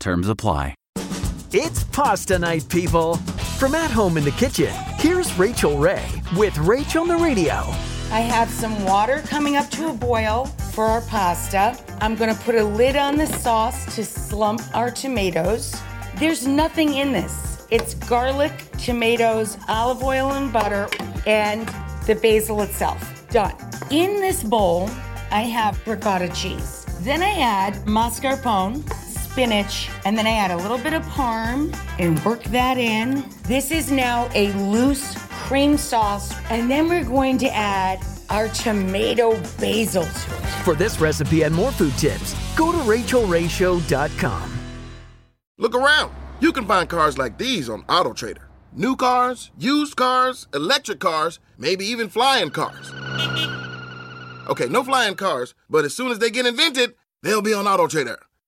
Terms apply. It's pasta night, people. From at home in the kitchen, here's Rachael Ray with Rachael on the Radio. I have some water coming up to a boil for our pasta. I'm gonna put a lid on the sauce to slump our tomatoes. There's nothing in this. It's garlic, tomatoes, olive oil, and butter, and the basil itself. Done. In this bowl, I have ricotta cheese. Then I add mascarpone, spinach, and then I add a little bit of parm and work that in. This is now a loose cream sauce, and then we're going to add our tomato basil to it. For this recipe and more food tips, go to rachaelrayshow.com. Look around. You can find cars like these on AutoTrader. New cars, used cars, electric cars, maybe even flying cars. Okay, no flying cars, but as soon as they get invented, they'll be on AutoTrader.